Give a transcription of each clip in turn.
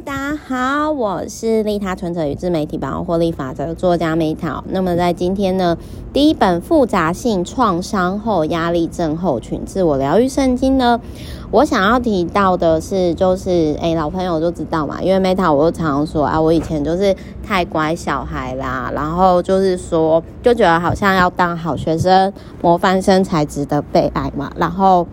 大家好，我是利他存者与自媒体百万获利法则作家 Meta。那么在今天呢，第一本复杂性创伤后压力症候群自我疗愈圣经呢，我想要提到的是，就是哎，老朋友就知道嘛，因为 Meta 我就常说啊，我以前就是太乖小孩啦，然后就是说就觉得好像要当好学生、模范生才值得被爱嘛，然后。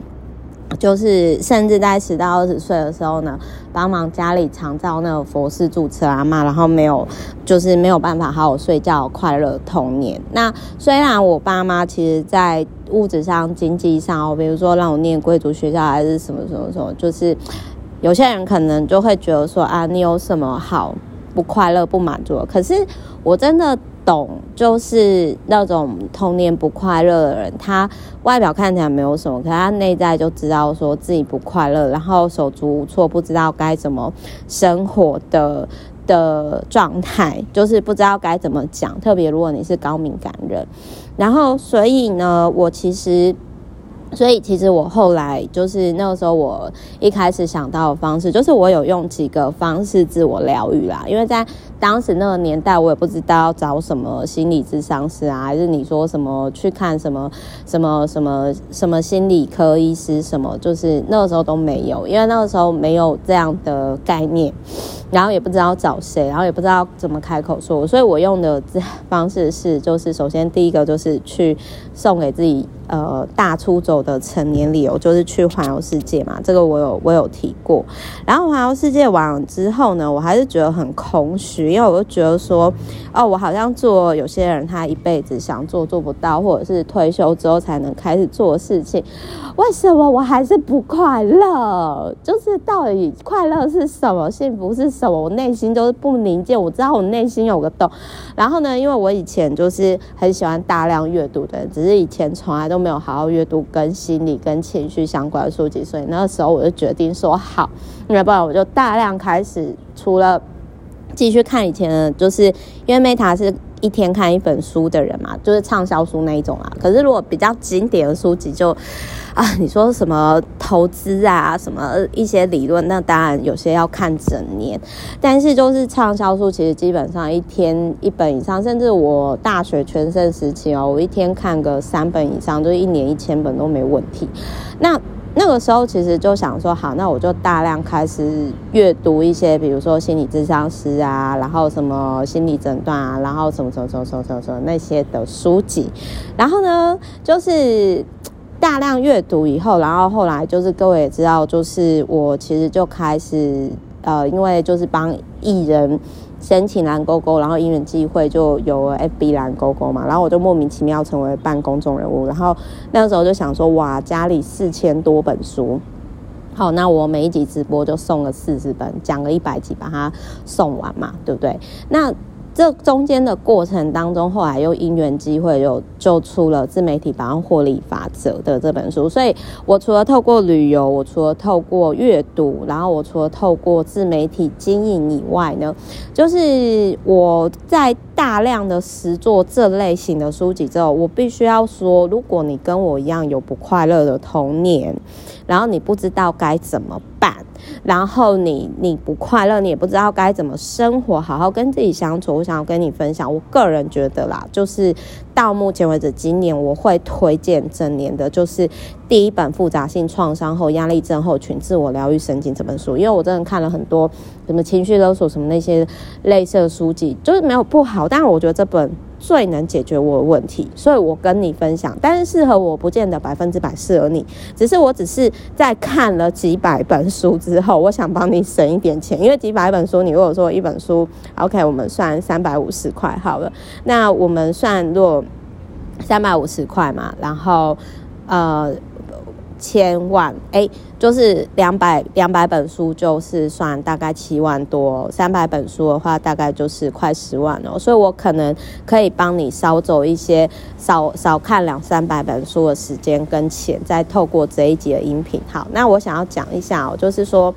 就是甚至在十到二十岁的时候呢，帮忙家里常照那个佛事住持阿嬷，然后没有，就是没有办法好好睡觉，快乐童年。那虽然我爸妈其实，在物质上、经济上，比如说让我念贵族学校，还是什么什么什么，就是有些人可能就会觉得说啊，你有什么好不快乐、不满足？可是我真的。懂，就是那种童年不快乐的人，他外表看起来没有什么，可他内在就知道说自己不快乐，然后手足无措，不知道该怎么生活的的状态，就是不知道该怎么讲。特别如果你是高敏感人，然后所以呢，我其实。所以其实我后来就是那个时候，我一开始想到的方式，就是我有用几个方式自我疗愈啦。因为在当时那个年代，我也不知道找什么心理咨商师啊，还是你说什么去看什么什么什么什么心理科医师什么，就是那个时候都没有，因为那个时候没有这样的概念，然后也不知道找谁，然后也不知道怎么开口说，所以我用的这方式是，就是首先第一个就是去送给自己。呃，大出走的成年理由就是去环游世界嘛，这个我有我有提过。然后环游世界完之后呢，我还是觉得很空虚，因为我就觉得说，哦，我好像做有些人他一辈子想做做不到，或者是退休之后才能开始做事情，为什么我还是不快乐？就是到底快乐是什么？幸福是什么？我内心就是不宁静。我知道我内心有个洞。然后呢，因为我以前就是很喜欢大量阅读的，只是以前从来都。没有好好阅读跟心理跟情绪相关的书籍，所以那个时候我就决定说好，要不然我就大量开始，除了继续看以前的，就是因为 Meta 是一天看一本书的人嘛，就是畅销书那一种啊。可是如果比较经典的书籍就，啊，你说什么投资啊，什么一些理论，那当然有些要看整年。但是就是畅销书，其实基本上一天一本以上，甚至我大学全盛时期哦，我一天看个三本以上，就是一年一千本都没问题。那那个时候其实就想说，好，那我就大量开始阅读一些，比如说心理智商师啊，然后什么心理诊断啊，然后什么什么什么什么什么什么那些的书籍。然后呢，就是大量阅读以后，然后后来就是各位也知道，就是我其实就开始呃，因为就是帮艺人。申请蓝勾勾，然后因缘际会就有了 FB 蓝勾勾嘛，然后我就莫名其妙成为半公众人物，然后那个时候就想说，哇，家里四千多本书，好，那我每一集直播就送了四十本，讲了一百集把它送完嘛，对不对？那。这中间的过程当中，后来又因缘机会又就出了自媒体百万获利法则的这本书。所以我除了透过旅游，我除了透过阅读，然后我除了透过自媒体经营以外呢，就是我在大量的实作这类型的书籍之后，我必须要说，如果你跟我一样有不快乐的童年，然后你不知道该怎么办。然后你你不快乐，你也不知道该怎么生活，好好跟自己相处。我想要跟你分享，我个人觉得啦，就是到目前为止，今年我会推荐整年的，就是第一本《复杂性创伤后压力症候群自我疗愈神经》这本书，因为我真的看了很多什么情绪勒索什么那些类似的书籍，就是没有不好，但我觉得这本。最能解决我的问题，所以我跟你分享。但是适合我不见得百分之百适合你，只是我只是在看了几百本书之后，我想帮你省一点钱。因为几百本书，你如果说一本书，OK，我们算三百五十块好了。那我们算若三百五十块嘛，然后呃。千万哎，就是两百两百本书，就是算大概七万多；三百本书的话，大概就是快十万哦。所以我可能可以帮你少走一些，少少看两三百本书的时间跟钱，再透过这一集的音频。好，那我想要讲一下哦，就是说。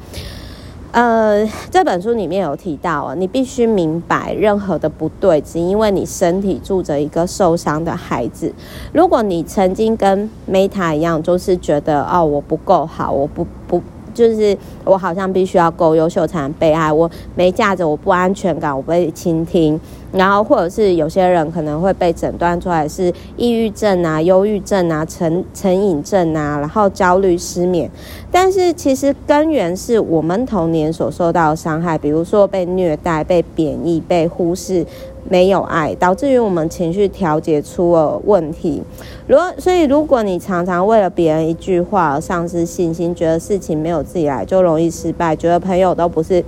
呃，这本书里面有提到啊，你必须明白，任何的不对，只因为你身体住着一个受伤的孩子。如果你曾经跟 Meta 一样，就是觉得哦，我不够好，我不不就是我好像必须要够优秀才能被爱，我没价值，我不安全感，我不被倾听。然后或者是有些人可能会被诊断出来是抑郁症啊、忧郁症啊、成成瘾症啊，然后焦虑、失眠。但是其实根源是我们童年所受到的伤害，比如说被虐待、被贬义、被忽视。没有爱，导致于我们情绪调节出了问题。如果所以，如果你常常为了别人一句话而丧失信心，觉得事情没有自己来就容易失败，觉得朋友都不是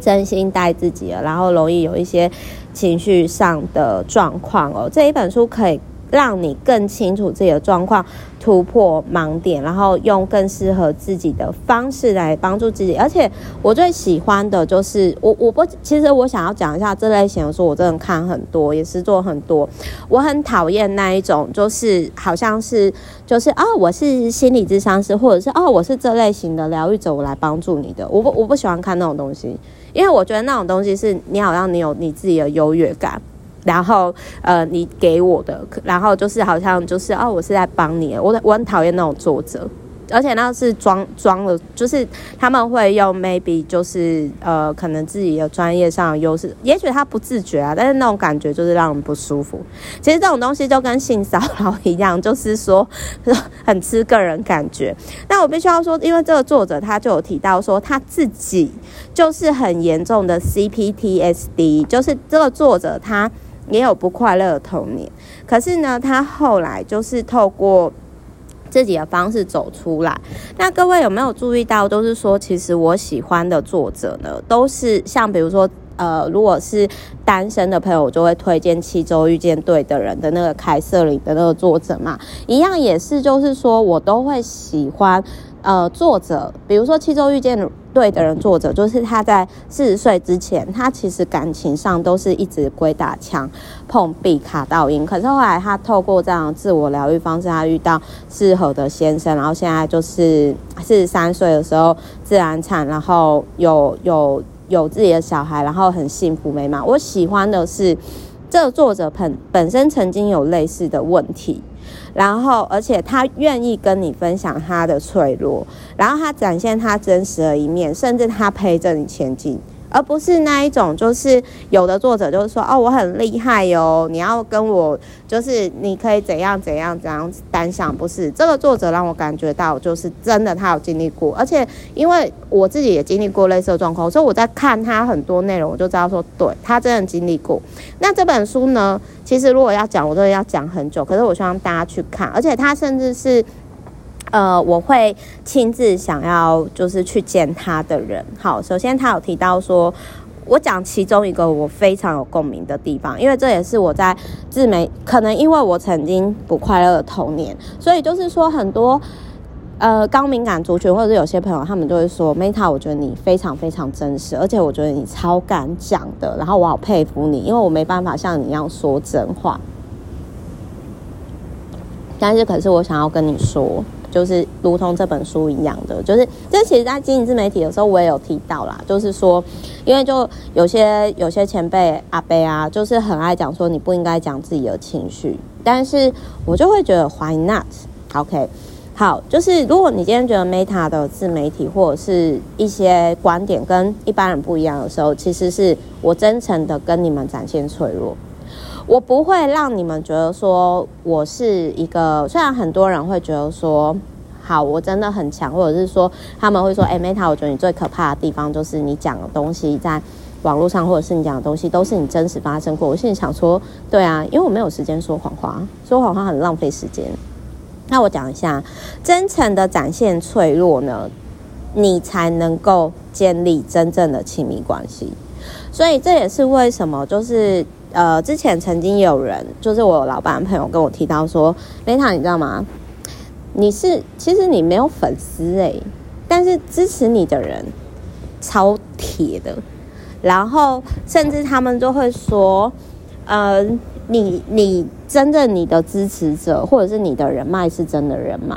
真心待自己了，然后容易有一些情绪上的状况哦。这一本书可以。让你更清楚自己的状况，突破盲点，然后用更适合自己的方式来帮助自己。而且我最喜欢的就是我，我不，其实我想要讲一下这类型的书，我真的看很多，也是做很多。我很讨厌那一种，就是好像是就是哦，我是心理咨商师，或者是哦，我是这类型的疗愈者，我来帮助你的。我不，我不喜欢看那种东西，因为我觉得那种东西是你好像你有你自己的优越感。然后，呃，你给我的，然后就是好像就是哦，我是在帮你。我我很讨厌那种作者，而且那是装装的，就是他们会用 maybe 就是呃，可能自己的专业上的优势，也许他不自觉啊，但是那种感觉就是让人不舒服。其实这种东西就跟性骚扰一样，就是说很吃个人感觉。那我必须要说，因为这个作者他就有提到说他自己就是很严重的 CPTSD，就是这个作者他。也有不快乐的童年，可是呢，他后来就是透过自己的方式走出来。那各位有没有注意到，都是说，其实我喜欢的作者呢，都是像比如说，呃，如果是单身的朋友，就会推荐《七周遇见对的人》的那个凯瑟琳的那个作者嘛，一样也是，就是说我都会喜欢。呃，作者，比如说《七周遇见对的人》，作者就是他在四十岁之前，他其实感情上都是一直鬼打墙、碰壁、卡到阴。可是后来他透过这样自我疗愈方式，他遇到适合的先生，然后现在就是四十三岁的时候自然产，然后有有有自己的小孩，然后很幸福美满。我喜欢的是这作者本本身曾经有类似的问题。然后，而且他愿意跟你分享他的脆弱，然后他展现他真实的一面，甚至他陪着你前进。而不是那一种，就是有的作者就是说，哦，我很厉害哟，你要跟我，就是你可以怎样怎样怎样单向，不是这个作者让我感觉到，就是真的他有经历过，而且因为我自己也经历过类似的状况，所以我在看他很多内容，我就知道说，对，他真的经历过。那这本书呢，其实如果要讲，我都要讲很久，可是我希望大家去看，而且他甚至是。呃，我会亲自想要就是去见他的人。好，首先他有提到说，我讲其中一个我非常有共鸣的地方，因为这也是我在自媒，可能因为我曾经不快乐的童年，所以就是说很多呃高敏感族群或者是有些朋友，他们就会说，Meta，我觉得你非常非常真实，而且我觉得你超敢讲的，然后我好佩服你，因为我没办法像你一样说真话。但是可是我想要跟你说。就是如同这本书一样的，就是这其实，在经营自媒体的时候，我也有提到啦。就是说，因为就有些有些前辈阿伯啊，就是很爱讲说你不应该讲自己的情绪，但是我就会觉得 Why not？OK，好，就是如果你今天觉得 Meta 的自媒体或者是一些观点跟一般人不一样的时候，其实是我真诚的跟你们展现脆弱。我不会让你们觉得说我是一个，虽然很多人会觉得说，好，我真的很强，或者是说他们会说，哎，Meta，我觉得你最可怕的地方就是你讲的东西在网络上，或者是你讲的东西都是你真实发生过。我心里想说，对啊，因为我没有时间说谎话，说谎话很浪费时间。那我讲一下，真诚的展现脆弱呢，你才能够建立真正的亲密关系。所以这也是为什么，就是。呃，之前曾经有人，就是我老板朋友跟我提到说，Meta，你知道吗？你是其实你没有粉丝哎，但是支持你的人超铁的，然后甚至他们就会说，呃，你你真正你的支持者或者是你的人脉是真的人脉，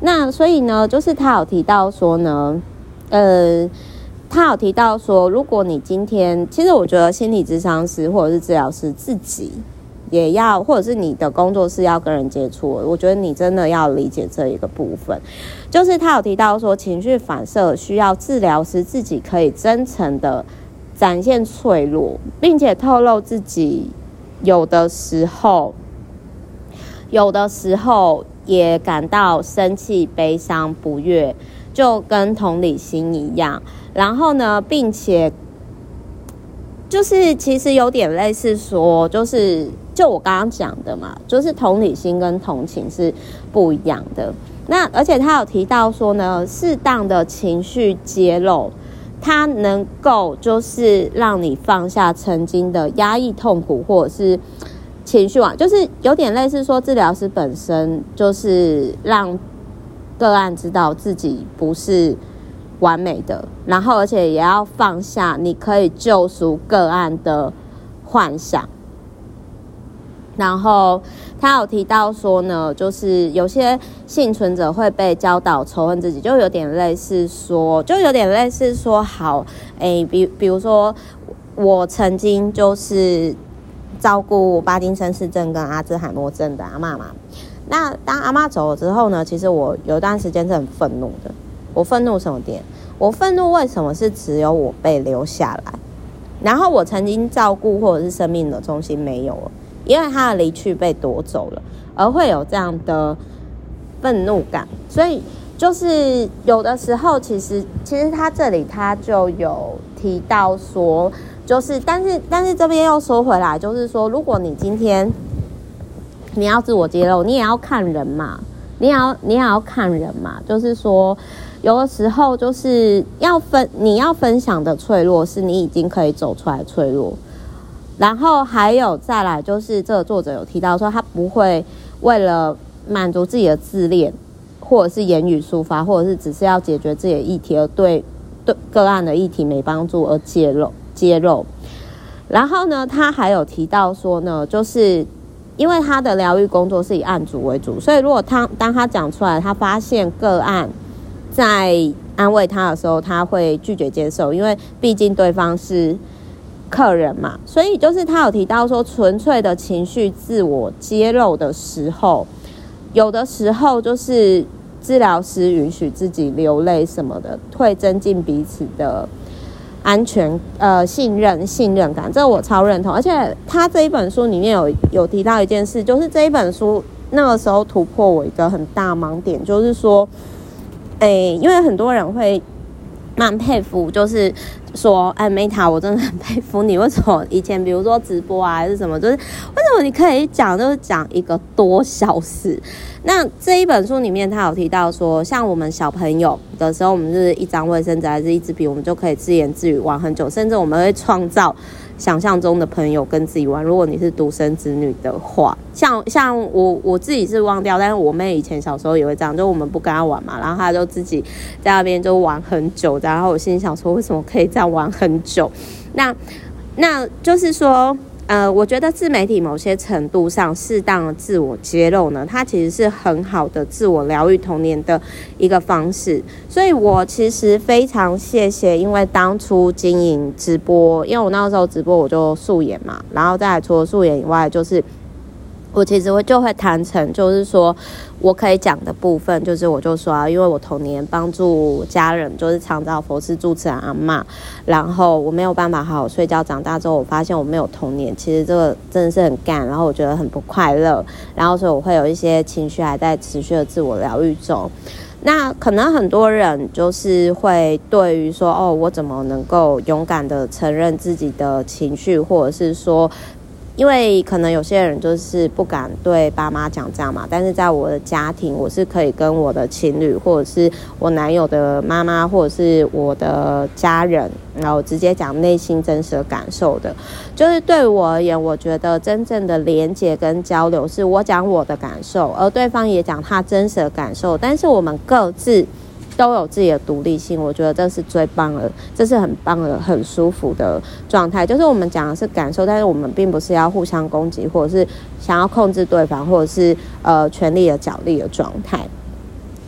那所以呢，就是他有提到说呢，呃。他有提到说，如果你今天，其实我觉得心理咨商师或者是治疗师自己也要，或者是你的工作是要跟人接触，我觉得你真的要理解这一个部分。就是他有提到说，情绪反射需要治疗师自己可以真诚的展现脆弱，并且透露自己有的时候，有的时候也感到生气、悲伤、不悦，就跟同理心一样。然后呢，并且。就是其实有点类似说，就是就我刚刚讲的嘛，就是同理心跟同情是不一样的。那而且他有提到说呢，适当的情绪揭露，它能够就是让你放下曾经的压抑、痛苦或者是情绪啊，就是有点类似说，治疗师本身就是让个案知道自己不是。完美的，然后而且也要放下你可以救赎个案的幻想。然后他有提到说呢，就是有些幸存者会被教导仇恨自己，就有点类似说，就有点类似说，好，诶，比比如说，我曾经就是照顾帕金森氏症跟阿兹海默症的阿嬷嘛。那当阿嬷走了之后呢，其实我有一段时间是很愤怒的。我愤怒什么点？我愤怒为什么是只有我被留下来？然后我曾经照顾或者是生命的中心没有了，因为他的离去被夺走了，而会有这样的愤怒感。所以就是有的时候，其实其实他这里他就有提到说，就是但是但是这边又说回来，就是说如果你今天你要自我揭露，你也要看人嘛，你也要你也要看人嘛，就是说。有的时候就是要分，你要分享的脆弱是你已经可以走出来脆弱，然后还有再来就是这个作者有提到说，他不会为了满足自己的自恋，或者是言语抒发，或者是只是要解决自己的议题而对 对个案的议题没帮助而揭露揭露。然后呢，他还有提到说呢，就是因为他的疗愈工作是以案主为主，所以如果他当他讲出来，他发现个案。在安慰他的时候，他会拒绝接受，因为毕竟对方是客人嘛。所以就是他有提到说，纯粹的情绪自我揭露的时候，有的时候就是治疗师允许自己流泪什么的，会增进彼此的安全、呃信任、信任感。这我超认同。而且他这一本书里面有有提到一件事，就是这一本书那个时候突破我一个很大盲点，就是说。哎，因为很多人会蛮佩服，就是说，哎，Meta，我真的很佩服你。为什么以前比如说直播啊，还是什么，就是为什么你可以讲，就是讲一个多小时？那这一本书里面，他有提到说，像我们小朋友的时候，我们是一张卫生纸还是一支笔，我们就可以自言自语玩很久，甚至我们会创造。想象中的朋友跟自己玩，如果你是独生子女的话，像像我我自己是忘掉，但是我妹以前小时候也会这样，就我们不跟她玩嘛，然后她就自己在那边就玩很久，然后我心里想说，为什么可以这样玩很久？那那就是说。呃，我觉得自媒体某些程度上适当的自我揭露呢，它其实是很好的自我疗愈童年的一个方式。所以我其实非常谢谢，因为当初经营直播，因为我那时候直播我就素颜嘛，然后再除了素颜以外，就是。我其实会就会坦诚，就是说我可以讲的部分，就是我就说啊，因为我童年帮助家人，就是常找佛事住持阿嬷，然后我没有办法好好睡觉，长大之后我发现我没有童年，其实这个真的是很干，然后我觉得很不快乐，然后所以我会有一些情绪还在持续的自我疗愈中。那可能很多人就是会对于说，哦，我怎么能够勇敢的承认自己的情绪，或者是说。因为可能有些人就是不敢对爸妈讲这样嘛，但是在我的家庭，我是可以跟我的情侣，或者是我男友的妈妈，或者是我的家人，然后直接讲内心真实的感受的。就是对我而言，我觉得真正的连接跟交流，是我讲我的感受，而对方也讲他真实的感受，但是我们各自。都有自己的独立性，我觉得这是最棒的，这是很棒的、很舒服的状态。就是我们讲的是感受，但是我们并不是要互相攻击，或者是想要控制对方，或者是呃权力的角力的状态。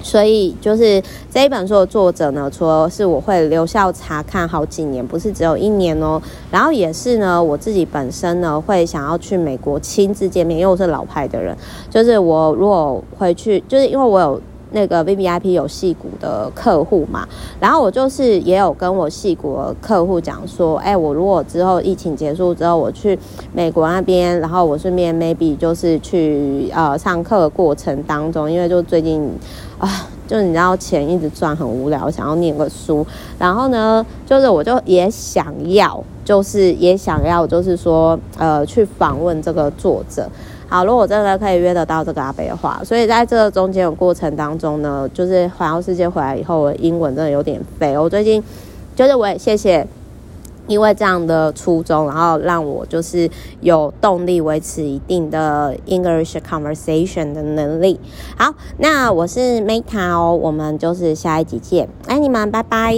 所以就是这一本书的作者呢，除了是我会留校查看好几年，不是只有一年哦。然后也是呢，我自己本身呢会想要去美国亲自见面，因为我是老派的人。就是我如果回去，就是因为我有那个 VVIP 有戏股的客户嘛，然后我就是也有跟我戏股的客户讲说，哎，我如果之后疫情结束之后我去美国那边，然后我顺便 maybe 就是去呃上课的过程当中，因为就最近。啊，就你知道钱一直赚很无聊，想要念个书，然后呢，就是我就也想要，就是也想要，就是说，呃，去访问这个作者。好，如果真的可以约得到这个阿北的话，所以在这个中间的过程当中呢，就是环游世界回来以后，我英文真的有点废。我最近就是我也谢谢。因为这样的初衷，然后让我就是有动力维持一定的 English conversation 的能力。好，那我是 Meta 哦，我们就是下一集见，爱你们，拜拜。